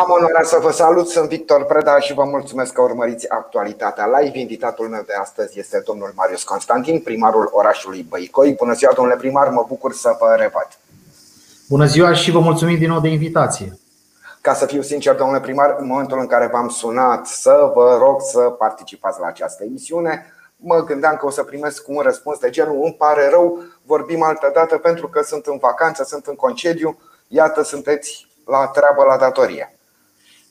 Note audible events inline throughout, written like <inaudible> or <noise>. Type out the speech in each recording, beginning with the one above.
Am onoarea să vă salut, sunt Victor Preda și vă mulțumesc că urmăriți actualitatea live. Invitatul meu de astăzi este domnul Marius Constantin, primarul orașului Băicoi. Bună ziua, domnule primar, mă bucur să vă revăd. Bună ziua și vă mulțumim din nou de invitație. Ca să fiu sincer, domnule primar, în momentul în care v-am sunat să vă rog să participați la această emisiune, mă gândeam că o să primesc un răspuns de genul Îmi pare rău, vorbim altă dată pentru că sunt în vacanță, sunt în concediu, iată sunteți la treabă, la datorie.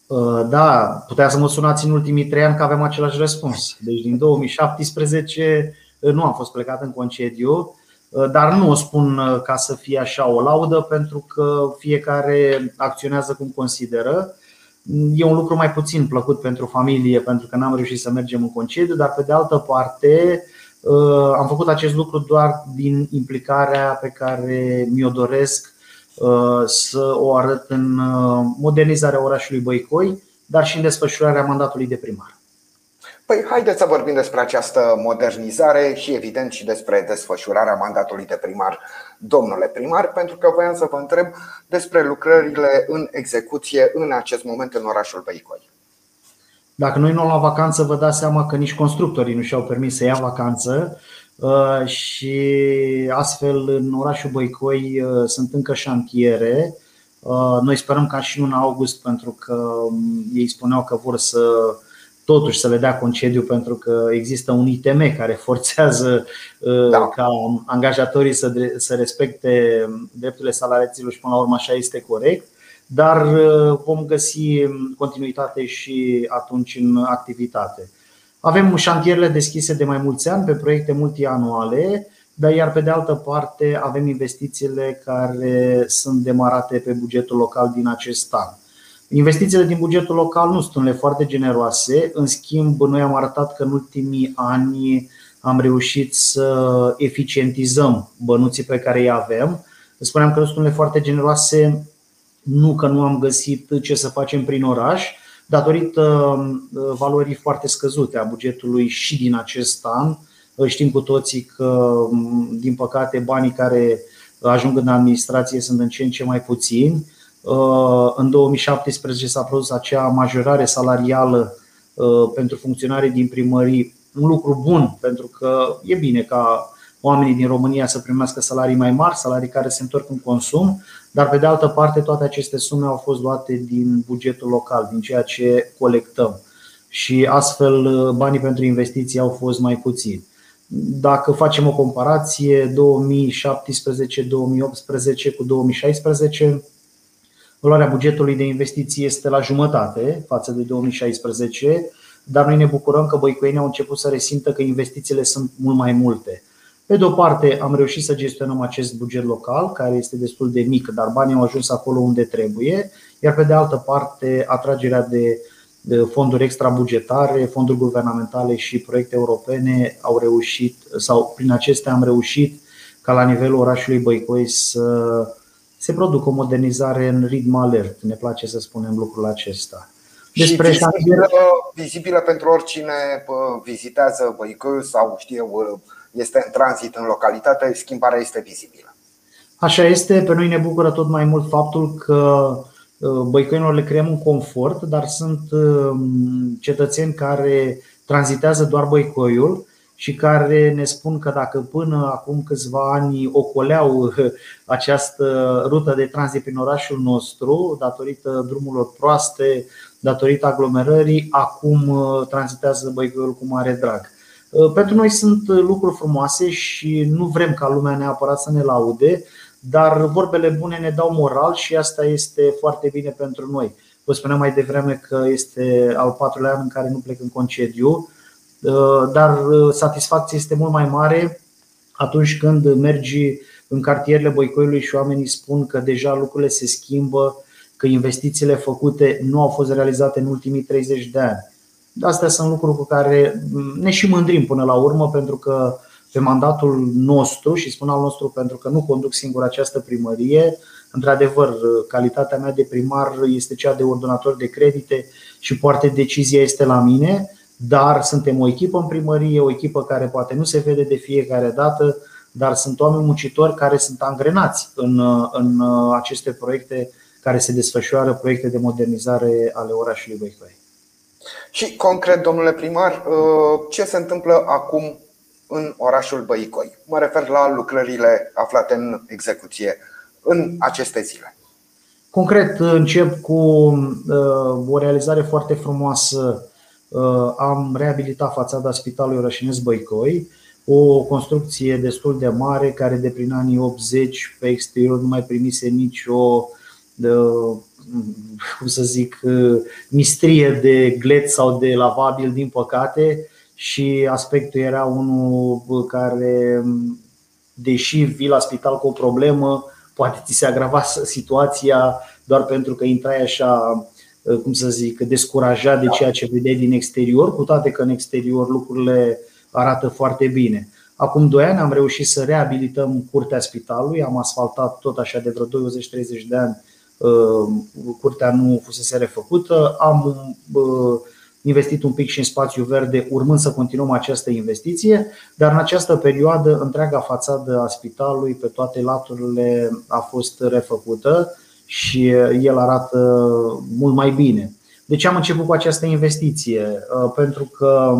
Uh, da, putea să mă sunați în ultimii trei ani că avem același răspuns. Deci din 2017 uh, nu am fost plecat în concediu, uh, dar nu o spun ca să fie așa o laudă, pentru că fiecare acționează cum consideră. E un lucru mai puțin plăcut pentru familie, pentru că n-am reușit să mergem în concediu, dar pe de altă parte am făcut acest lucru doar din implicarea pe care mi-o doresc Uh, să o arăt în uh, modernizarea orașului Băicoi, dar și în desfășurarea mandatului de primar. Păi haideți să vorbim despre această modernizare și evident și despre desfășurarea mandatului de primar, domnule primar, pentru că voiam să vă întreb despre lucrările în execuție în acest moment în orașul Băicoi. Dacă noi nu la vacanță, vă dați seama că nici constructorii nu și-au permis să ia vacanță Uh, și astfel în orașul Băicoi uh, sunt încă șantiere. Uh, noi sperăm ca și în august pentru că um, ei spuneau că vor să totuși să le dea concediu pentru că există un ITM care <laughs> forțează da. ca angajatorii să, să respecte drepturile salariaților și până la urmă așa este corect. Dar vom găsi continuitate și atunci în activitate. Avem șantierele deschise de mai mulți ani pe proiecte multianuale, dar iar pe de altă parte avem investițiile care sunt demarate pe bugetul local din acest an. Investițiile din bugetul local nu sunt unele foarte generoase, în schimb noi am arătat că în ultimii ani am reușit să eficientizăm bănuții pe care îi avem. Spuneam că nu sunt unele foarte generoase, nu că nu am găsit ce să facem prin oraș, datorită uh, valorii foarte scăzute a bugetului și din acest an. Uh, știm cu toții că, um, din păcate, banii care ajung în administrație sunt în ce în ce mai puțini. Uh, în 2017 s-a produs acea majorare salarială pentru funcționarii din primării, un lucru bun, pentru că e bine ca oamenii din România să primească salarii mai mari, salarii care se întorc în consum, dar pe de altă parte toate aceste sume au fost luate din bugetul local, din ceea ce colectăm. Și astfel banii pentru investiții au fost mai puțini. Dacă facem o comparație 2017-2018 cu 2016, valoarea bugetului de investiții este la jumătate față de 2016, dar noi ne bucurăm că băicoenii au început să resimtă că investițiile sunt mult mai multe. Pe de o parte, am reușit să gestionăm acest buget local, care este destul de mic, dar banii au ajuns acolo unde trebuie, iar pe de altă parte, atragerea de fonduri extrabugetare, fonduri guvernamentale și proiecte europene au reușit, sau prin acestea am reușit ca la nivelul orașului Băicoi să se producă o modernizare în ritm alert. Ne place să spunem lucrul acesta. Despre și vizibilă, vizibilă pentru oricine vizitează Băicoi sau știe este în tranzit în localitate, schimbarea este vizibilă. Așa este, pe noi ne bucură tot mai mult faptul că uh, băicăinilor le creăm un confort, dar sunt um, cetățeni care tranzitează doar băicoiul și care ne spun că dacă până acum câțiva ani ocoleau această rută de tranzit prin orașul nostru, datorită drumurilor proaste, datorită aglomerării, acum uh, tranzitează băicoiul cu mare drag. Uh, pentru noi sunt uh, lucruri frumoase și nu vrem ca lumea neapărat să ne laude, dar vorbele bune ne dau moral și asta este foarte bine pentru noi. Vă spuneam mai devreme că este al patrulea an în care nu plec în concediu, uh, dar satisfacția este mult mai mare atunci când mergi în cartierele Băicoiului și oamenii spun că deja lucrurile se schimbă, că investițiile făcute nu au fost realizate în ultimii 30 de ani Astea sunt lucruri cu care ne și mândrim până la urmă, pentru că pe mandatul nostru, și spun al nostru pentru că nu conduc singur această primărie, într-adevăr, calitatea mea de primar este cea de ordonator de credite și poate decizia este la mine, dar suntem o echipă în primărie, o echipă care poate nu se vede de fiecare dată, dar sunt oameni muncitori care sunt angrenați în, în aceste proiecte care se desfășoară proiecte de modernizare ale orașului Băicoi. Și concret, domnule primar, ce se întâmplă acum în orașul Băicoi? Mă refer la lucrările aflate în execuție în aceste zile. Concret, încep cu o realizare foarte frumoasă. Am reabilitat fațada Spitalului Rășinesc Băicoi, o construcție destul de mare care de prin anii 80 pe exterior nu mai primise nicio cum să zic, mistrie de glet sau de lavabil, din păcate, și aspectul era unul care, deși vii la spital cu o problemă, poate ți se agrava situația doar pentru că intrai așa, cum să zic, descurajat de ceea ce vedeai din exterior, cu toate că în exterior lucrurile arată foarte bine. Acum 2 ani am reușit să reabilităm curtea spitalului, am asfaltat tot așa de vreo 20-30 de ani, curtea nu fusese refăcută, am investit un pic și în spațiu verde, urmând să continuăm această investiție, dar în această perioadă întreaga fațadă a spitalului pe toate laturile a fost refăcută și el arată mult mai bine. De ce am început cu această investiție? Pentru că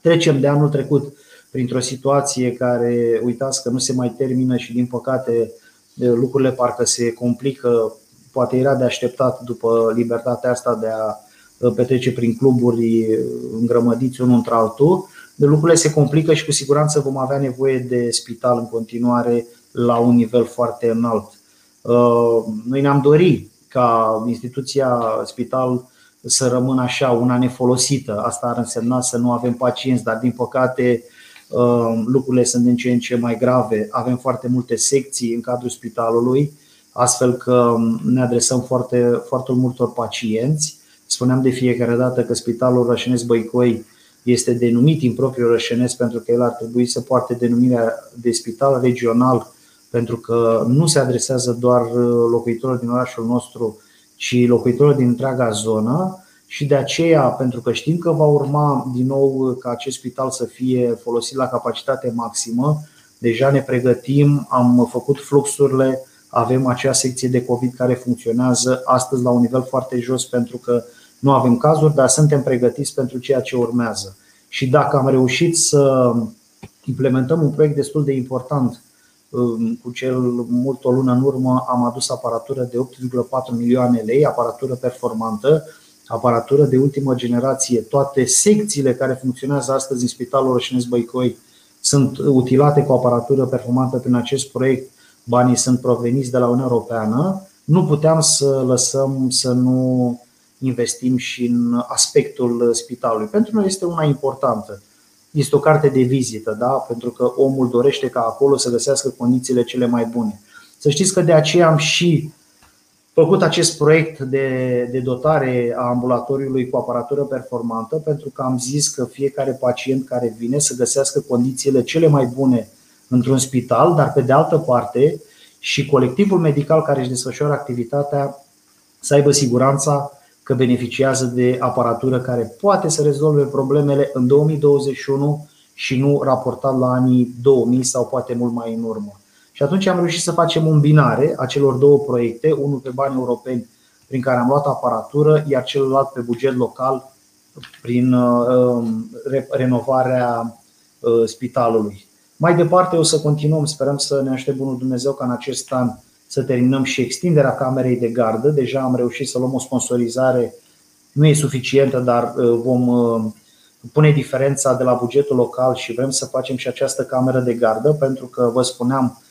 trecem de anul trecut printr-o situație care, uitați că nu se mai termină și din păcate lucrurile parcă se complică, poate era de așteptat după libertatea asta de a petrece prin cluburi îngrămădiți unul între altul, de lucrurile se complică și cu siguranță vom avea nevoie de spital în continuare la un nivel foarte înalt. Noi ne-am dorit ca instituția spital să rămână așa, una nefolosită. Asta ar însemna să nu avem pacienți, dar din păcate lucrurile sunt din ce în ce mai grave. Avem foarte multe secții în cadrul spitalului, astfel că ne adresăm foarte, foarte multor pacienți Spuneam de fiecare dată că Spitalul Rășenesc Băicoi este denumit impropriu Rășenesc pentru că el ar trebui să poarte denumirea de spital regional pentru că nu se adresează doar locuitorilor din orașul nostru, ci locuitorilor din întreaga zonă și de aceea, pentru că știm că va urma din nou ca acest spital să fie folosit la capacitate maximă, deja ne pregătim, am făcut fluxurile, avem acea secție de COVID care funcționează astăzi la un nivel foarte jos pentru că nu avem cazuri, dar suntem pregătiți pentru ceea ce urmează. Și dacă am reușit să implementăm un proiect destul de important, um, cu cel mult o lună în urmă am adus aparatură de 8,4 milioane lei, aparatură performantă, aparatură de ultimă generație. Toate secțiile care funcționează astăzi în Spitalul Rășinesc Băicoi sunt utilate cu aparatură performantă prin acest proiect. Banii sunt proveniți de la Uniunea Europeană. Nu puteam să lăsăm să nu investim și în aspectul spitalului. Pentru noi este una importantă. Este o carte de vizită, da? pentru că omul dorește ca acolo să găsească condițiile cele mai bune. Să știți că de aceea am și făcut acest proiect de, de dotare a ambulatoriului cu aparatură performantă, pentru că am zis că fiecare pacient care vine să găsească condițiile cele mai bune într-un spital, dar pe de altă parte și colectivul medical care își desfășoară activitatea să aibă siguranța că beneficiază de aparatură care poate să rezolve problemele în 2021 și nu raportat la anii 2000 sau poate mult mai în urmă. Și atunci am reușit să facem un binare a celor două proiecte, unul pe bani europeni prin care am luat aparatură, iar celălalt pe buget local prin uh, renovarea uh, spitalului. Mai departe o să continuăm, sperăm să ne aștept bunul Dumnezeu ca în acest an să terminăm și extinderea camerei de gardă. Deja am reușit să luăm o sponsorizare, nu e suficientă, dar uh, vom uh, pune diferența de la bugetul local și vrem să facem și această cameră de gardă, pentru că vă spuneam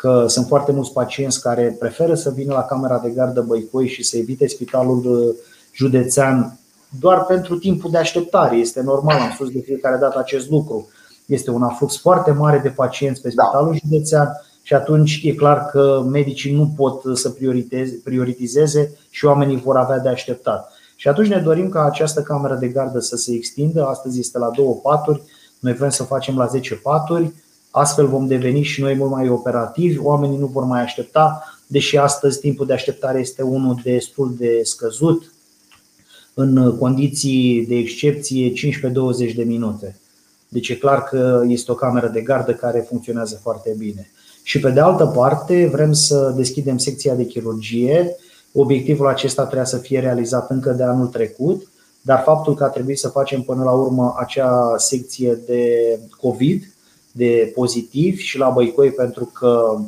că sunt foarte mulți pacienți care preferă să vină la camera de gardă Băicoi și să evite spitalul uh, județean doar pentru timpul de așteptare. Este normal, am spus de fiecare dată acest lucru. Este un aflux foarte mare de pacienți pe da. spitalul da. județean și atunci e clar că medicii nu pot să prioritizeze și oamenii vor avea de așteptat. Și atunci ne dorim ca această cameră de gardă să se extindă. Astăzi este la două paturi, noi vrem să facem la 10 paturi. Astfel vom deveni și noi mult mai operativi, oamenii nu vor mai aștepta, deși astăzi timpul de așteptare este unul destul de scăzut, în condiții de excepție 15-20 de minute. Deci e clar că este o cameră de gardă care funcționează foarte bine. Și pe de altă parte vrem să deschidem secția de chirurgie Obiectivul acesta trebuia să fie realizat încă de anul trecut, dar faptul că a trebuit să facem până la urmă acea secție de COVID, de pozitiv și la Băicoi pentru că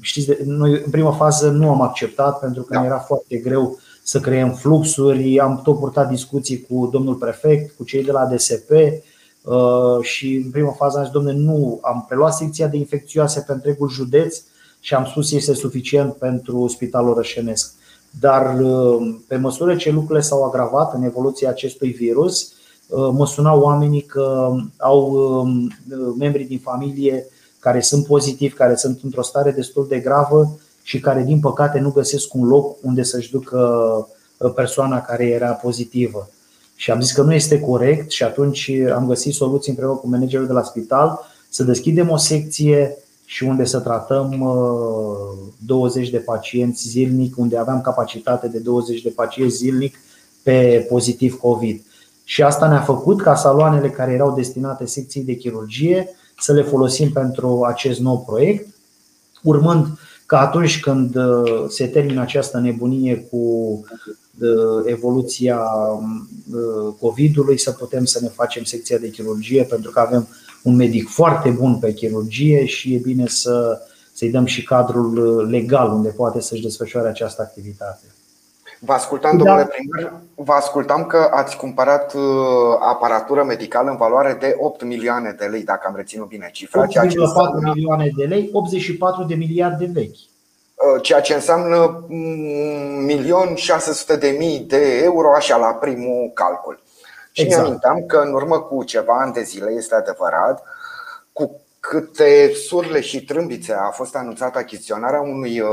știți, noi în prima fază nu am acceptat pentru că da. era foarte greu să creăm fluxuri. Am tot purtat discuții cu domnul prefect, cu cei de la DSP uh, și în prima fază am zis, domnule, nu, am preluat secția de infecțioase pe întregul județ și am spus este suficient pentru spitalul rășenesc. Dar uh, pe măsură ce lucrurile s-au agravat în evoluția acestui virus, uh, mă sunau oamenii că au um, membri din familie care sunt pozitivi, care sunt într-o stare destul de gravă și care, din păcate, nu găsesc un loc unde să-și ducă uh, persoana care era pozitivă. Și am zis că nu este corect și atunci am găsit soluții împreună cu managerul de la spital să deschidem o secție și unde să tratăm 20 uh, de pacienți zilnic, unde aveam capacitate de 20 de pacienți zilnic pe pozitiv COVID. Și asta ne-a făcut ca saloanele care erau destinate secției de chirurgie să le folosim pentru acest nou proiect, urmând că atunci când uh, se termină această nebunie cu uh, evoluția uh, COVID-ului să putem să ne facem secția de chirurgie pentru că avem un medic foarte bun pe chirurgie și e bine să, să-i dăm și cadrul legal unde poate să-și desfășoare această activitate. Vă ascultam, da. domnule primar, vă ascultam că ați cumpărat uh, aparatură medicală în valoare de 8 milioane de lei, dacă am reținut bine cifra. 8,4 înseamnă... milioane de lei, 84 de miliarde vechi. Uh, ceea ce înseamnă 1.600.000 de de euro, așa la primul calcul. Și exact. mi-aminteam că în urmă cu ceva ani de zile, este adevărat, cu câte surle și trâmbițe a fost anunțată achiziționarea unui uh,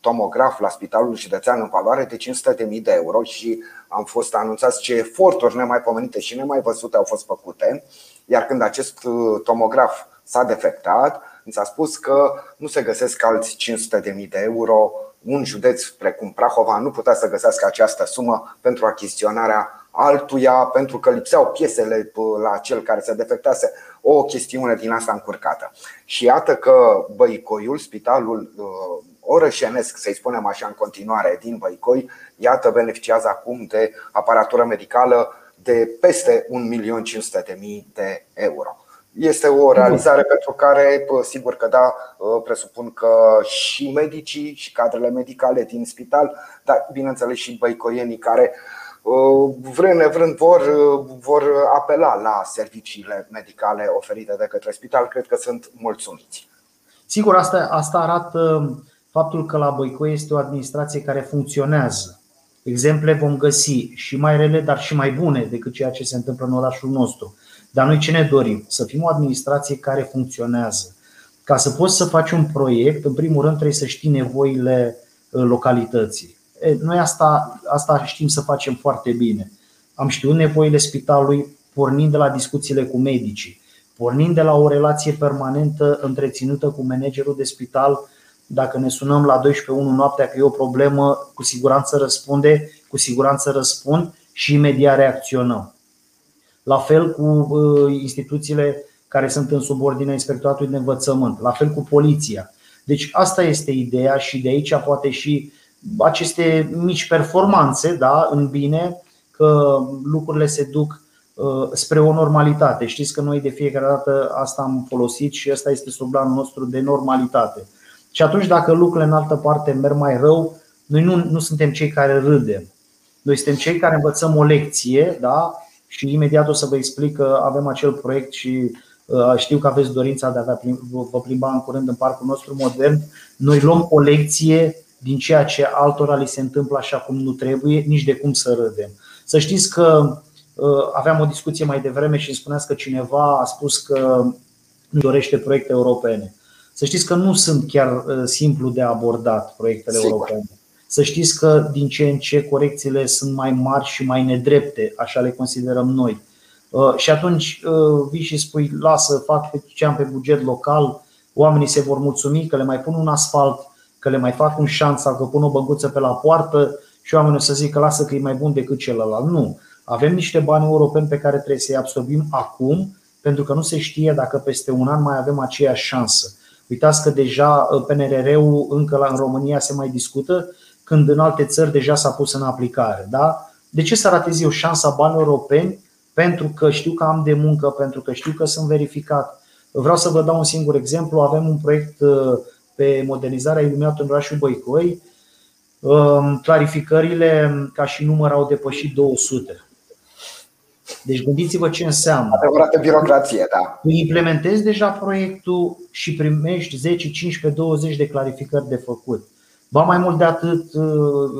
tomograf la Spitalul Județean în valoare de 500.000 de euro și am fost anunțați ce eforturi nemaipomenite și nemai văzute au fost făcute. Iar când acest uh, tomograf s-a defectat, mi s-a spus că nu se găsesc alți 500.000 de euro. Un județ precum Prahova nu putea să găsească această sumă pentru achiziționarea altuia pentru că lipseau piesele la cel care se defectase, o chestiune din asta încurcată. Și iată că Băicoiul, spitalul uh, orășenesc, să-i spunem așa în continuare, din Băicoi, iată beneficiază acum de aparatură medicală de peste 1.500.000 de euro. Este o realizare pentru care, sigur că da, uh, presupun că și medicii și cadrele medicale din spital, dar bineînțeles și băicoienii care Uh, vrând nevrând vor, uh, vor apela la serviciile medicale oferite de către spital, cred că sunt mulțumiți. Sigur, asta, asta arată faptul că la Băicoi este o administrație care funcționează. Exemple vom găsi și mai rele, dar și mai bune decât ceea ce se întâmplă în orașul nostru. Dar noi ce ne dorim? Să fim o administrație care funcționează. Ca să poți să faci un proiect, în primul rând trebuie să știi nevoile uh, localității. Noi asta, asta știm să facem foarte bine. Am știut nevoile spitalului pornind de la discuțiile cu medicii, pornind de la o relație permanentă întreținută cu managerul de spital. Dacă ne sunăm la 12.1 noaptea că e o problemă, cu siguranță răspunde, cu siguranță răspund și imediat reacționăm. La fel cu uh, instituțiile care sunt în subordinea Inspectoratului de Învățământ, la fel cu poliția. Deci asta este ideea și de aici poate și aceste mici performanțe da, în bine, că lucrurile se duc uh, spre o normalitate. Știți că noi de fiecare dată asta am folosit și asta este sublanul nostru de normalitate. Și atunci dacă lucrurile în altă parte merg mai rău, noi nu, nu suntem cei care râdem. Noi suntem cei care învățăm o lecție da? și imediat o să vă explic că avem acel proiect și uh, știu că aveți dorința de a avea, vă plimba în curând în parcul nostru modern. Noi luăm o lecție din ceea ce altora li se întâmplă așa cum nu trebuie, nici de cum să râdem. Să știți că uh, aveam o discuție mai devreme și îmi spuneați că cineva a spus că nu dorește proiecte europene. Să știți că nu sunt chiar uh, simplu de abordat proiectele Sigur. europene. Să știți că din ce în ce corecțiile sunt mai mari și mai nedrepte, așa le considerăm noi. Uh, și atunci vii și spui, lasă, fac ce am pe buget local, oamenii se vor mulțumi că le mai pun un asfalt că le mai fac un șans sau că pun o băguță pe la poartă și oamenii o să zică lasă că e mai bun decât celălalt. Nu. Avem niște bani europeni pe care trebuie să-i absorbim acum pentru că nu se știe dacă peste un an mai avem aceeași șansă. Uitați că deja uh, PNRR-ul încă la, în România se mai discută când în alte țări deja s-a pus în aplicare. Da? De ce să ratez eu șansa banilor europeni? Pentru că știu că am de muncă, pentru că știu că sunt verificat. Vreau să vă dau un singur exemplu. Avem un proiect uh, pe modernizarea iluminată în orașul Băicoi. Um, clarificările ca și număr au depășit 200. Deci gândiți-vă ce înseamnă. Adevărată birocrație, da. Tu implementezi deja proiectul și primești 10, 15, 20 de clarificări de făcut. Ba mai mult de atât, uh,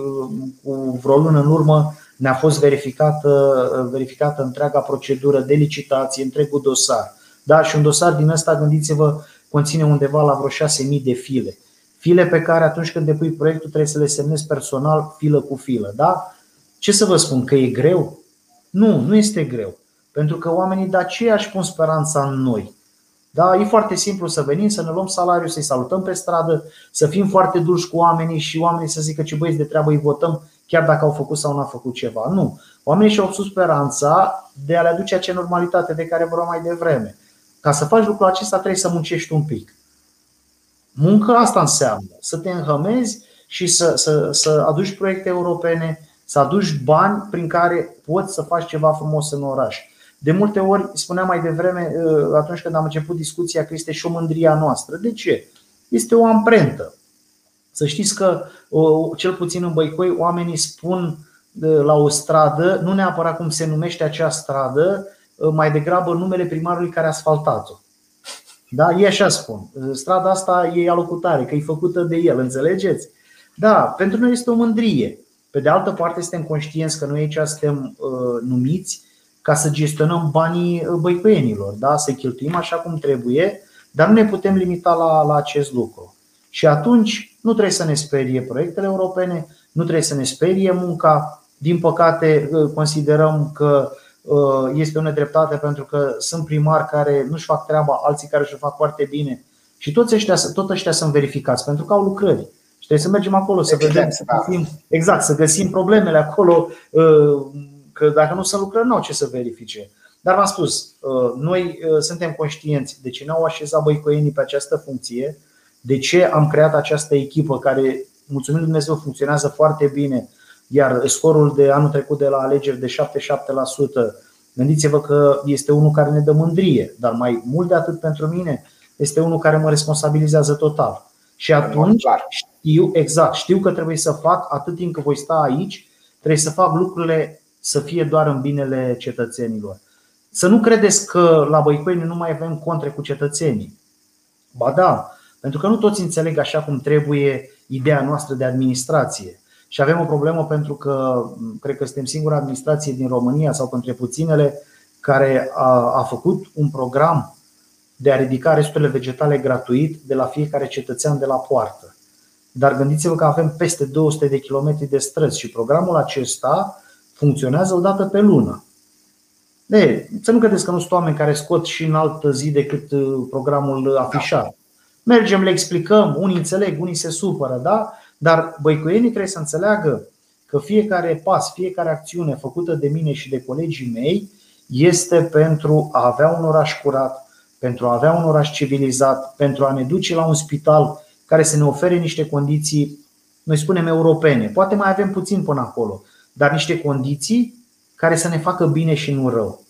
cu vreo lună în urmă ne-a fost verificată, verificată întreaga procedură de licitație, întregul dosar. Da, și un dosar din ăsta, gândiți-vă, conține undeva la vreo 6.000 de file. File pe care atunci când depui proiectul trebuie să le semnezi personal, filă cu filă. Da? Ce să vă spun, că e greu? Nu, nu este greu. Pentru că oamenii de aceea își pun speranța în noi. Da, e foarte simplu să venim, să ne luăm salariul, să-i salutăm pe stradă, să fim foarte dulci cu oamenii și oamenii să zică ce băieți de treabă îi votăm, chiar dacă au făcut sau nu au făcut ceva. Nu. Oamenii și-au pus speranța de a le aduce acea normalitate de care vorbeam mai devreme. Ca să faci lucrul acesta trebuie să muncești un pic. Muncă asta înseamnă să te înhămezi și să, să, să aduci proiecte europene, să aduci bani prin care poți să faci ceva frumos în oraș. De multe ori, spuneam mai devreme, uh, atunci când am început discuția, că este și o mândria noastră. De ce? Este o amprentă. Să știți că, cel puțin în Băicoi, oamenii spun uh, la o stradă, nu neapărat cum se numește acea stradă, uh, mai degrabă numele primarului care a asfaltat-o. Da, ei așa spun. Strada asta e alocutare, că e făcută de el, înțelegeți? Da, pentru noi este o mândrie. Pe de altă parte, suntem conștienți că noi aici suntem uh, numiți ca să gestionăm banii uh, băicuienilor, da? să cheltuim așa cum trebuie, dar nu ne putem limita la, la acest lucru. Și atunci nu trebuie să ne sperie proiectele europene, nu trebuie să ne sperie munca. Din păcate, uh, considerăm că uh, este o nedreptate pentru că sunt primari care nu-și fac treaba, alții care și-o fac foarte bine. Și toți ăștia, tot ăștia sunt verificați pentru că au lucrări. Și trebuie să mergem acolo, să vedem, să da. găsim, exact, să găsim problemele acolo, Că dacă nu sunt lucrări, nu au ce să verifice. Dar v-am spus, uh, noi uh, suntem conștienți de ce n-au așezat băicoienii pe această funcție, de ce am creat această echipă care, mulțumim Dumnezeu, funcționează foarte bine, iar scorul de anul trecut de la alegeri de 77%, gândiți-vă că este unul care ne dă mândrie, dar mai mult de atât pentru mine, este unul care mă responsabilizează total. Și atunci știu exact, știu că trebuie să fac atât timp cât voi sta aici, trebuie să fac lucrurile să fie doar în binele cetățenilor. Să nu credeți că la Băicoini nu mai avem contre cu cetățenii. Ba da, pentru că nu toți înțeleg așa cum trebuie ideea noastră de administrație. Și avem o problemă pentru că cred că suntem singura administrație din România sau între puținele care a, a făcut un program de a ridica resturile vegetale gratuit de la fiecare cetățean de la poartă. Dar gândiți-vă că avem peste 200 de kilometri de străzi și programul acesta funcționează o dată pe lună. De, să nu credeți că nu sunt oameni care scot și în altă zi decât uh, programul afișat. Mergem, le explicăm, unii înțeleg, unii se supără, da? Dar băicuienii trebuie să înțeleagă că fiecare pas, fiecare acțiune făcută de mine și de colegii mei este pentru a avea un oraș curat, pentru a avea un oraș civilizat, pentru a ne duce la un spital care să ne ofere niște condiții, noi spunem europene. Poate mai avem puțin până acolo, dar niște condiții care să ne facă bine și nu rău.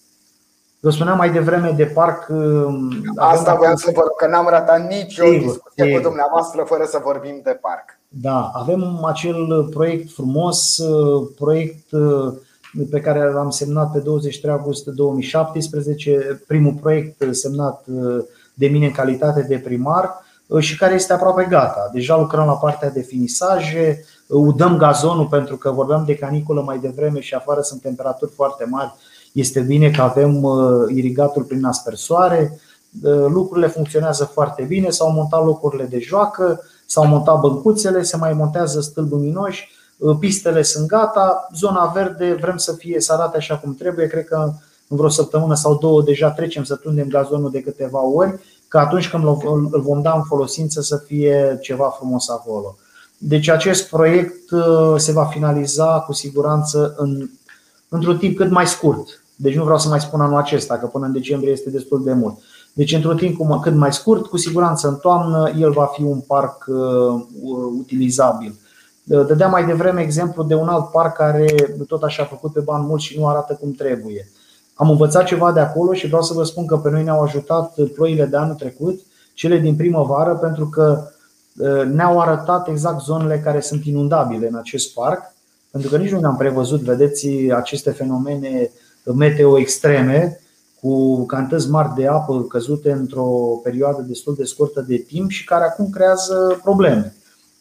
Vă spuneam mai devreme de parc. Um, Asta voiam să vă că n-am ratat nicio sigur, discuție sigur. cu dumneavoastră fără să vorbim de parc. Da, avem acel proiect frumos, uh, proiect uh, pe care l-am semnat pe 23 august 2017, primul proiect semnat uh, de mine în calitate de primar și care este aproape gata. Deja lucrăm la partea de finisaje, udăm gazonul pentru că vorbeam de caniculă mai devreme și afară sunt temperaturi foarte mari. Este bine că avem uh, irigatul prin aspersoare, uh, lucrurile funcționează foarte bine, s-au montat locurile de joacă, s-au montat băncuțele, se mai montează stâlpi luminoși, uh, pistele sunt gata, zona verde vrem să fie să arate așa cum trebuie, cred că în vreo săptămână sau două deja trecem să tundem gazonul de câteva ori, că atunci când îl vom da în folosință să fie ceva frumos acolo. Deci acest proiect uh, se va finaliza cu siguranță în, într-un timp cât mai scurt. Deci nu vreau să mai spun anul acesta, că până în decembrie este destul de mult. Deci într-un timp cât mai scurt, cu siguranță în toamnă, el va fi un parc uh, utilizabil. Dădeam mai devreme exemplu de un alt parc care tot așa a făcut pe bani mulți și nu arată cum trebuie. Am învățat ceva de acolo și vreau să vă spun că pe noi ne-au ajutat ploile de anul trecut, cele din primăvară, pentru că ne-au arătat exact zonele care sunt inundabile în acest parc, pentru că nici nu ne-am prevăzut, vedeți, aceste fenomene meteo extreme cu cantități mari de apă căzute într-o perioadă destul de scurtă de timp și care acum creează probleme.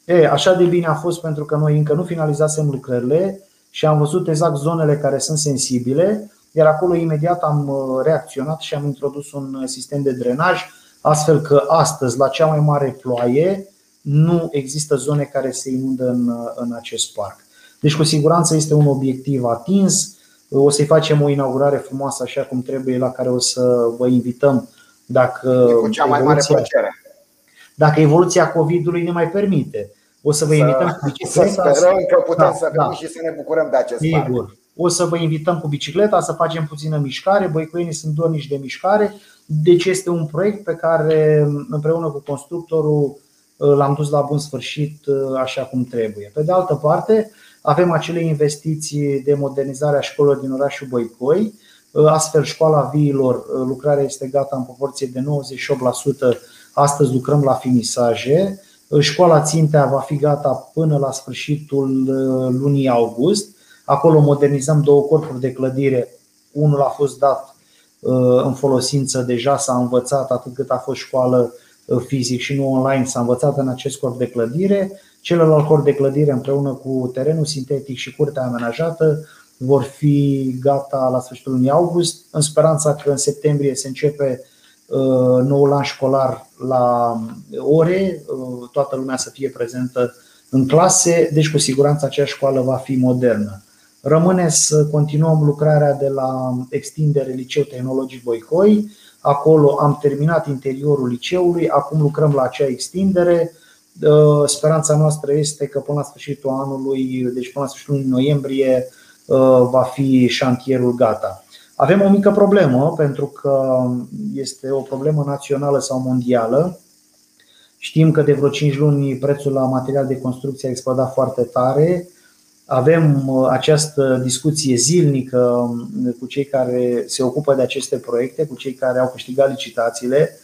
E, așa de bine a fost pentru că noi încă nu finalizasem lucrările și am văzut exact zonele care sunt sensibile, iar acolo imediat am uh, reacționat și am introdus un sistem de drenaj, astfel că astăzi, la cea mai mare ploaie, nu există zone care se inundă în, uh, în acest parc. Deci, cu siguranță, este un obiectiv atins. O să-i facem o inaugurare frumoasă, așa cum trebuie, la care o să vă invităm. Dacă cu cea mai mare plăcere. Dacă evoluția COVID-ului ne mai permite. O să vă să, invităm cu <laughs> bicicleta. Să sperăm că putem da, să da. și să ne bucurăm de acest Sigur. Parc. O să vă invităm cu bicicleta să facem puțină mișcare. Băicuienii sunt dornici de mișcare. Deci este un proiect pe care împreună cu constructorul l-am dus la bun sfârșit așa cum trebuie. Pe de altă parte, avem acele investiții de modernizare a școlilor din orașul Băicoi. Astfel, școala viilor, lucrarea este gata în proporție de 98%. Astăzi lucrăm la finisaje. Școala Țintea va fi gata până la sfârșitul lunii august. Acolo modernizăm două corpuri de clădire. Unul a fost dat în folosință deja, s-a învățat atât cât a fost școală fizic și nu online, s-a învățat în acest corp de clădire. Celălalt corp de clădire împreună cu terenul sintetic și curtea amenajată vor fi gata la sfârșitul lunii august, în speranța că în septembrie se începe noul an școlar la ore, toată lumea să fie prezentă în clase, deci cu siguranță acea școală va fi modernă. Rămâne să continuăm lucrarea de la extindere Liceu Tehnologic Boicoi. Acolo am terminat interiorul liceului, acum lucrăm la acea extindere. Speranța noastră este că până la sfârșitul anului, deci până la sfârșitul noiembrie, va fi șantierul gata. Avem o mică problemă pentru că este o problemă națională sau mondială. Știm că de vreo 5 luni prețul la material de construcție a explodat foarte tare. Avem uh, această discuție zilnică um, cu cei care se ocupă de aceste proiecte, cu cei care au câștigat licitațiile,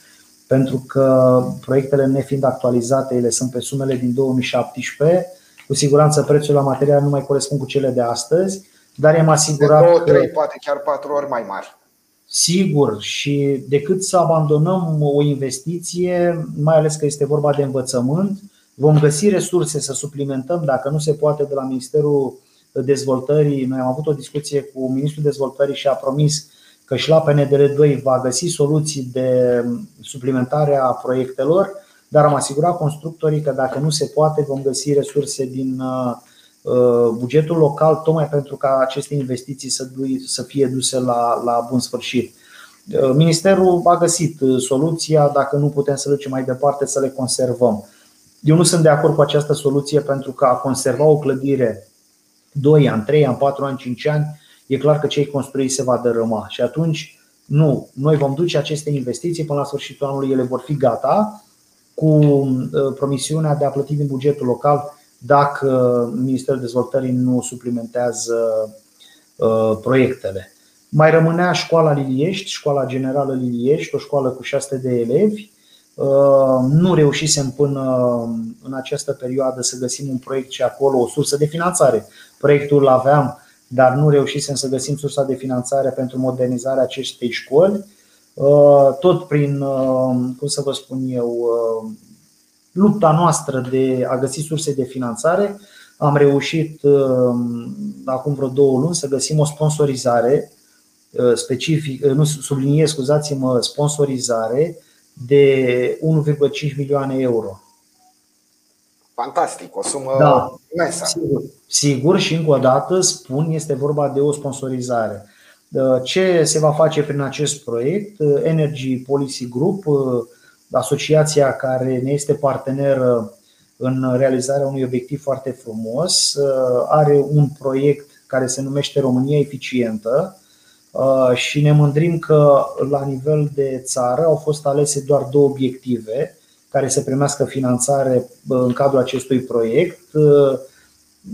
pentru că proiectele nefiind actualizate, ele sunt pe sumele din 2017. Cu siguranță prețul la material nu mai corespund cu cele de astăzi dar i-am asigurat de două, trei, că, poate chiar patru ori mai mari. Sigur, și decât să abandonăm o investiție, mai ales că este vorba de învățământ, vom găsi resurse să suplimentăm, dacă nu se poate, de la Ministerul Dezvoltării. Noi am avut o discuție cu Ministrul Dezvoltării și a promis că și la PNDR2 va găsi soluții de suplimentare a proiectelor, dar am asigurat constructorii că dacă nu se poate, vom găsi resurse din Uh, bugetul local, tocmai pentru ca aceste investiții să fie duse la, la bun sfârșit. Uh, Ministerul a găsit uh, soluția, dacă nu putem să ducem mai departe, să le conservăm. Eu nu sunt de acord cu această soluție pentru că a conserva o clădire 2 ani, 3 ani, 4 ani, 5 ani, e clar că cei construiți se va dărâma. Și atunci, nu, noi vom duce aceste investiții până la sfârșitul anului, ele vor fi gata, cu promisiunea de a plăti din bugetul local dacă Ministerul Dezvoltării nu suplimentează uh, proiectele. Mai rămânea școala Liliești, școala generală Liliești, o școală cu 600 de elevi. Uh, nu reușisem până în această perioadă să găsim un proiect și acolo o sursă de finanțare. Proiectul îl aveam, dar nu reușisem să găsim sursa de finanțare pentru modernizarea acestei școli. Uh, tot prin, cum să vă spun eu, lupta noastră de a găsi surse de finanțare, am reușit um, acum vreo două luni să găsim o sponsorizare uh, specific, uh, nu subliniez, scuzați-mă, sponsorizare de 1,5 milioane euro. Fantastic, o sumă da, imensă. Sigur, sigur și încă o dată spun, este vorba de o sponsorizare. Uh, ce se va face prin acest proiect? Energy Policy Group asociația care ne este parteneră în realizarea unui obiectiv foarte frumos, uh, are un proiect care se numește România Eficientă uh, și ne mândrim că la nivel de țară au fost alese doar două obiective care să primească finanțare uh, în cadrul acestui proiect.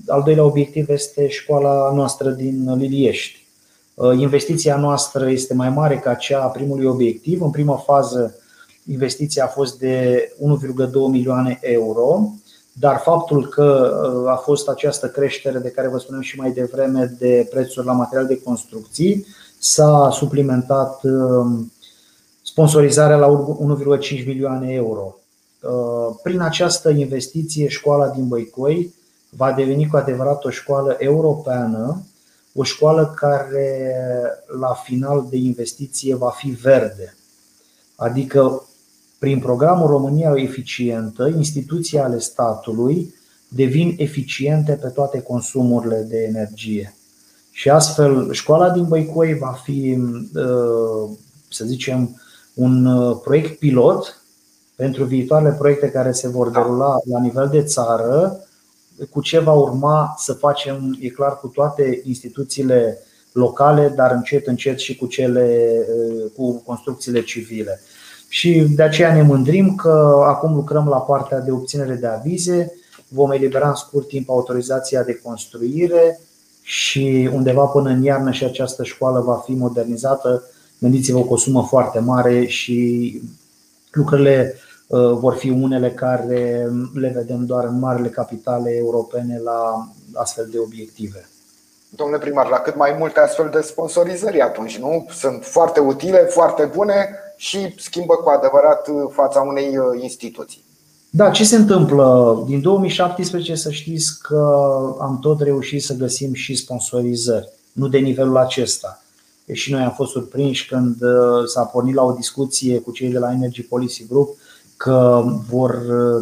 Al doilea obiectiv este școala noastră din Liliești. Investiția noastră este mai mare ca cea a primului obiectiv. În prima fază, investiția a fost de 1,2 milioane euro, dar faptul că a fost această creștere de care vă spunem și mai devreme de prețuri la material de construcții, s-a suplimentat sponsorizarea la 1,5 milioane euro. Prin această investiție, școala din Băicoi va deveni cu adevărat o școală europeană, o școală care la final de investiție va fi verde. Adică prin programul România Eficientă, instituții ale statului devin eficiente pe toate consumurile de energie. Și astfel, școala din Băicoi va fi, uh, să zicem, un uh, proiect pilot pentru viitoarele proiecte care se vor derula la nivel de țară, cu ce va urma să facem, e clar, cu toate instituțiile locale, dar încet, încet și cu cele uh, cu construcțiile civile. Și de aceea ne mândrim că acum lucrăm la partea de obținere de avize, vom elibera în scurt timp autorizația de construire și undeva până în iarnă și această școală va fi modernizată. Gândiți-vă cu o sumă foarte mare și lucrurile uh, vor fi unele care le vedem doar în marile capitale europene la astfel de obiective. Domnule primar, la cât mai multe astfel de sponsorizări atunci, nu? Sunt foarte utile, foarte bune și schimbă cu adevărat uh, fața unei uh, instituții. Da, ce se întâmplă? Din 2017 să știți că am tot reușit să găsim și sponsorizări, nu de nivelul acesta. Și noi am fost surprinși când uh, s-a pornit la o discuție cu cei de la Energy Policy Group că vor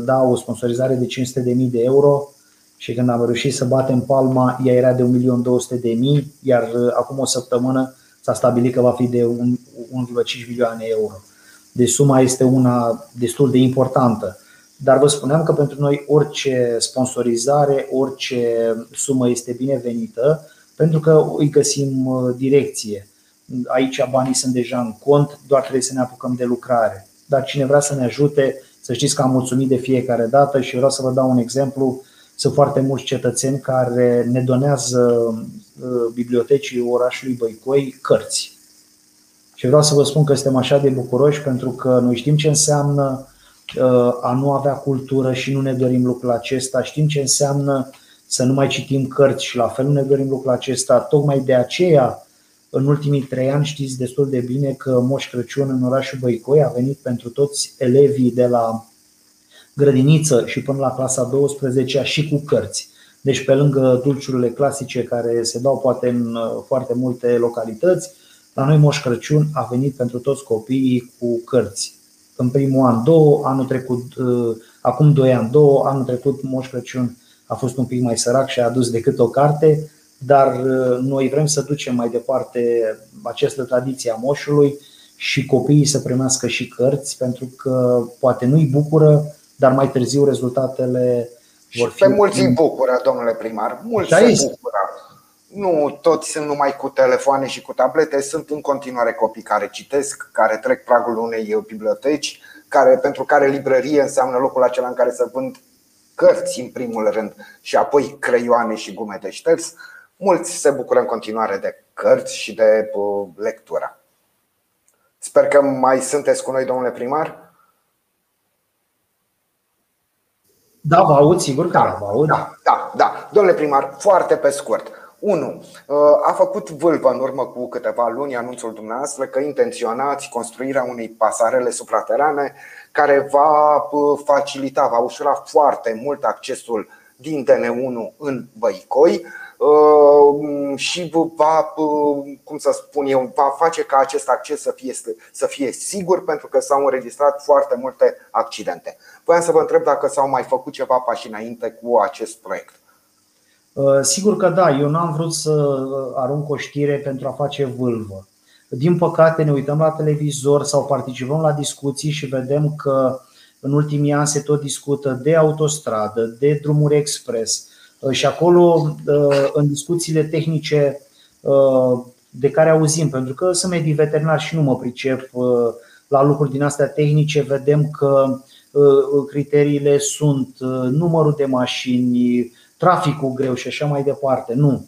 da o sponsorizare de 500.000 de euro și când am reușit să batem palma, ea era de 1.200.000, iar acum o săptămână s-a stabilit că va fi de 1,5 milioane euro. Deci suma este una destul de importantă. Dar vă spuneam că pentru noi orice sponsorizare, orice sumă este binevenită, pentru că îi găsim uh, direcție. Aici banii sunt deja în cont, doar trebuie să ne apucăm de lucrare. Dar cine vrea să ne ajute, să știți că am mulțumit de fiecare dată și vreau să vă dau un exemplu. Sunt foarte mulți cetățeni care ne donează uh, bibliotecii orașului Băicoi cărți. Și vreau să vă spun că suntem așa de bucuroși pentru că noi știm ce înseamnă uh, a nu avea cultură și nu ne dorim lucrul acesta. Știm ce înseamnă să nu mai citim cărți și la fel nu ne dorim lucrul acesta. Tocmai de aceea, în ultimii trei ani știți destul de bine că Moș Crăciun în orașul Băicoi a venit pentru toți elevii de la grădiniță și până la clasa 12 și cu cărți. Deci pe lângă dulciurile clasice care se dau poate în uh, foarte multe localități, la noi Moș Crăciun a venit pentru toți copiii cu cărți. În primul an două, anul trecut, uh, acum doi ani două, anul trecut Moș Crăciun a fost un pic mai sărac și a adus decât o carte, dar uh, noi vrem să ducem mai departe această tradiție a moșului și copiii să primească și cărți, pentru că poate nu-i bucură, dar mai târziu rezultatele vor fi. Pe mulți îi bucură, domnule primar, mulți se bucură. Nu toți sunt numai cu telefoane și cu tablete, sunt în continuare copii care citesc, care trec pragul unei biblioteci, care, pentru care librărie înseamnă locul acela în care să vând cărți în primul rând și apoi creioane și gume de șters. Mulți se bucură în continuare de cărți și de uh, lectură. Sper că mai sunteți cu noi, domnule primar. Da, vă aud, sigur că da, vă aud. Da, da, da. Domnule primar, foarte pe scurt. 1. Uh, a făcut vâlvă în urmă cu câteva luni anunțul dumneavoastră că intenționați construirea unei pasarele supraterane care va uh, facilita, va ușura foarte mult accesul din DN1 în Băicoi uh, și va, cum să spun eu, va face ca acest acces să fie, să fie sigur pentru că s-au înregistrat foarte multe accidente. Voiam să vă întreb dacă s-au mai făcut ceva pași înainte cu acest proiect. Uh, sigur că da, eu n-am vrut să arunc o știre pentru a face vâlvă. Din păcate ne uităm la televizor sau participăm la discuții și vedem că în ultimii ani se tot discută de autostradă, de drumuri expres uh, și acolo uh, în discuțiile tehnice de care auzim, pentru că sunt medii veterinar și nu mă pricep la lucruri din astea tehnice, vedem că criteriile sunt numărul de mașini, traficul greu și așa mai departe. Nu.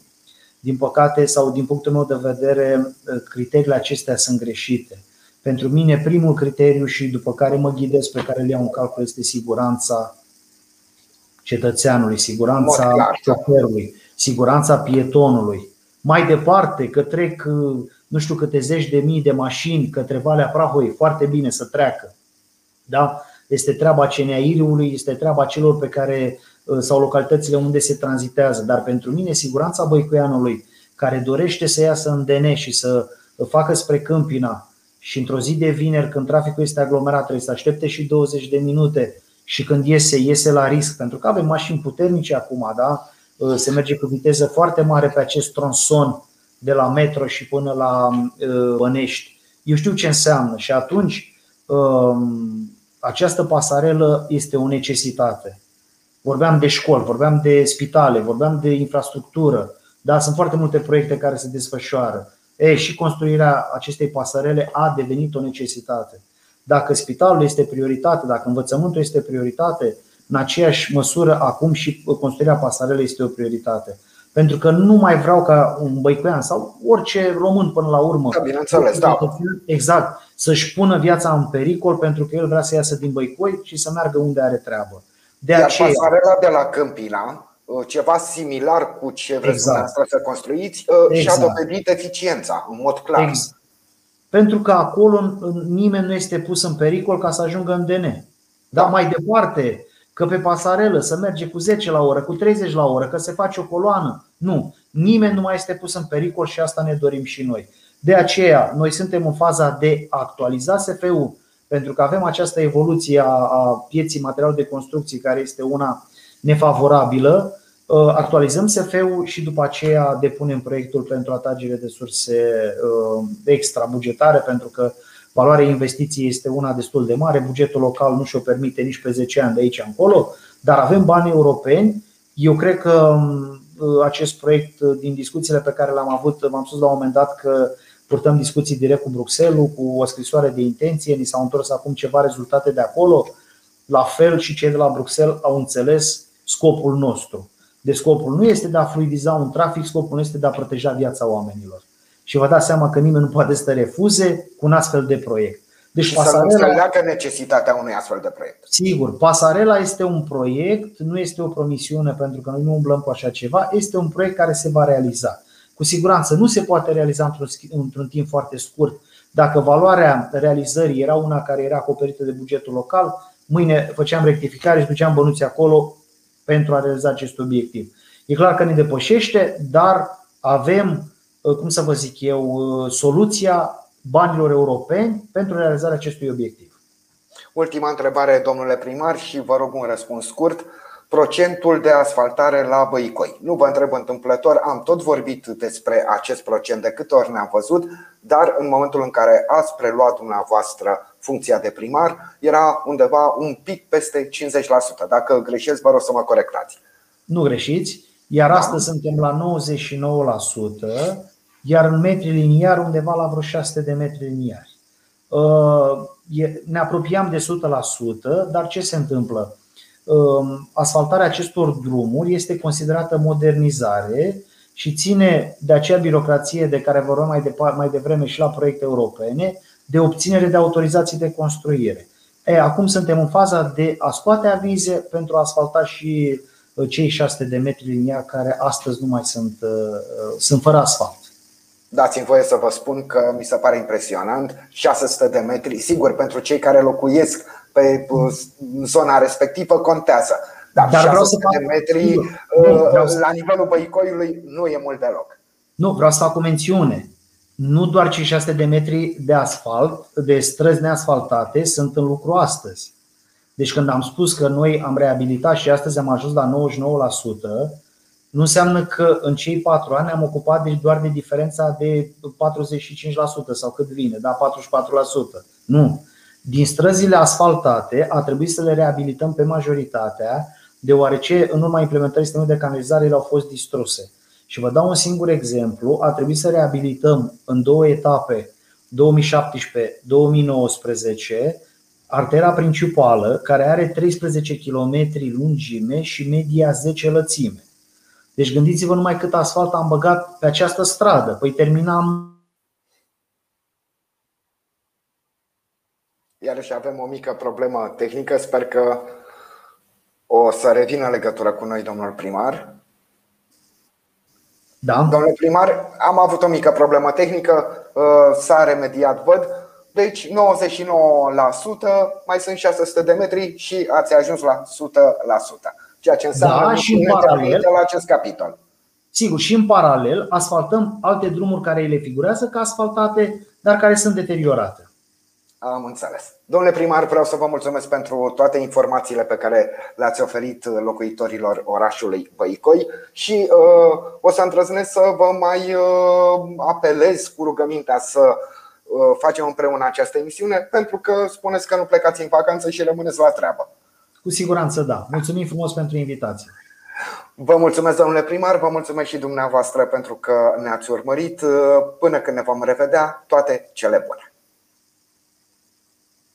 Din păcate sau din punctul meu de vedere, criteriile acestea sunt greșite. Pentru mine, primul criteriu și după care mă ghidez, pe care îl iau în calcul, este siguranța cetățeanului, siguranța șoferului, siguranța pietonului. Mai departe, că trec nu știu câte zeci de mii de mașini către Valea Prahoi, foarte bine să treacă. Da? Este treaba CNAIR-ului, este treaba celor pe care sau localitățile unde se tranzitează. Dar pentru mine, siguranța băicuianului care dorește să iasă în DN și să facă spre Câmpina și într-o zi de vineri, când traficul este aglomerat, trebuie să aștepte și 20 de minute și când iese, iese la risc, pentru că avem mașini puternice acum, da? se merge cu viteză foarte mare pe acest tronson de la metro și până la uh, Bănești. Eu știu ce înseamnă și atunci um, această pasarelă este o necesitate. Vorbeam de școli, vorbeam de spitale, vorbeam de infrastructură, da, sunt foarte multe proiecte care se desfășoară. E, și construirea acestei pasarele a devenit o necesitate. Dacă spitalul este prioritate, dacă învățământul este prioritate, în aceeași măsură acum și construirea pasarelei este o prioritate. Pentru că nu mai vreau ca un băicuian sau orice român până la urmă da, bineînțeles, da. exact, să-și pună viața în pericol pentru că el vrea să iasă din Băicoi și să meargă unde are treabă. De Iar aceea, pasarela de la Câmpina, uh, ceva similar cu ce vreți exact. să construiți, uh, exact. și-a dovedit eficiența, în mod clar. Exact. Pentru că acolo nimeni nu este pus în pericol ca să ajungă în DN. Dar da. mai departe, că pe pasarelă să merge cu 10 la oră, cu 30 la oră, că se face o coloană. Nu, nimeni nu mai este pus în pericol și asta ne dorim și noi. De aceea, noi suntem în faza de a actualiza SF-ul, pentru că avem această evoluție a pieții materialului de construcții, care este una nefavorabilă. Ă, actualizăm SF-ul și după aceea depunem proiectul pentru atragere de surse ă, extra bugetare, pentru că Valoarea investiției este una destul de mare, bugetul local nu și-o permite nici pe 10 ani de aici încolo, dar avem bani europeni. Eu cred că mm, acest proiect, din discuțiile pe care le-am avut, v-am spus la un moment dat că purtăm discuții direct cu Bruxelles, cu o scrisoare de intenție, ni s-au întors acum ceva rezultate de acolo. La fel și cei de la Bruxelles au înțeles scopul nostru. De scopul nu este de a fluidiza un trafic, scopul nu este de a proteja viața oamenilor și vă dați seama că nimeni nu poate să refuze cu un astfel de proiect. Deci și pasarela, să necesitatea unui astfel de proiect. Sigur, pasarela este un proiect, nu este o promisiune pentru că noi nu umblăm cu așa ceva, este un proiect care se va realiza. Cu siguranță nu se poate realiza într-un, într-un timp foarte scurt. Dacă valoarea realizării era una care era acoperită de bugetul local, mâine făceam rectificare și duceam bănuți acolo pentru a realiza acest obiectiv. E clar că ne depășește, dar avem Uh, cum să vă zic eu, uh, soluția banilor europeni pentru realizarea acestui obiectiv. Ultima întrebare, domnule primar, și vă rog un răspuns scurt. Procentul de asfaltare la Băicoi. Nu vă întreb întâmplător, am tot vorbit despre acest procent de câte ori ne-am văzut, dar în momentul în care ați preluat dumneavoastră funcția de primar, era undeva un pic peste 50%. Dacă greșesc, vă rog să mă corectați. Nu greșiți, iar da. astăzi da. suntem la 99%, iar în metri liniari undeva la vreo 600 de metri liniari. Uh, ne apropiam de 100%, dar ce se întâmplă? Um, asfaltarea acestor drumuri este considerată modernizare și ține de acea birocrație de care vorbim mai, departe, mai devreme și la proiecte europene, de obținere de autorizații de construire. E, acum suntem în faza de a scoate avize pentru a asfalta și uh, cei 600 de metri liniari care astăzi nu mai sunt, uh, sunt fără asfalt. Dați-mi voie să vă spun că mi se pare impresionant 600 de metri, sigur pentru cei care locuiesc pe zona respectivă contează dar, Dar 600 de metri nu, uh, la nivelul băicoiului nu e mult deloc Nu, vreau să fac o mențiune nu doar cei 600 de metri de asfalt, de străzi neasfaltate, sunt în lucru astăzi. Deci când am spus că noi am reabilitat și astăzi am ajuns la 99%, nu înseamnă că în cei patru ani am ocupat deci doar de diferența de 45% sau cât vine, da, 44%. Nu. Din străzile asfaltate a trebuit să le reabilităm pe majoritatea, deoarece în urma implementării sistemului de canalizare ele au fost distruse. Și vă dau un singur exemplu, a trebuit să reabilităm în două etape, 2017-2019, artera principală, care are 13 km lungime și media 10 lățime. Deci gândiți-vă numai cât asfalt am băgat pe această stradă. Păi terminam Iarăși avem o mică problemă tehnică. Sper că o să revină legătura cu noi, domnul primar. Da. Domnule primar, am avut o mică problemă tehnică, uh, s-a remediat, văd. Deci 99%, mai sunt 600 de metri și ați ajuns la 100%. Ceea ce înseamnă da, și în paralel, la acest capitol. Sigur, și în paralel asfaltăm alte drumuri care le figurează ca asfaltate, dar care sunt deteriorate. Am înțeles. Domnule primar, vreau să vă mulțumesc pentru toate informațiile pe care le-ați oferit locuitorilor orașului Băicoi și uh, o să îndrăznesc să vă mai uh, apelez cu rugămintea să uh, facem împreună această emisiune, pentru că spuneți că nu plecați în vacanță și rămâneți la treabă. Cu siguranță da. Mulțumim frumos pentru invitație. Vă mulțumesc, domnule primar, vă mulțumesc și dumneavoastră pentru că ne-ați urmărit. Până când ne vom revedea, toate cele bune.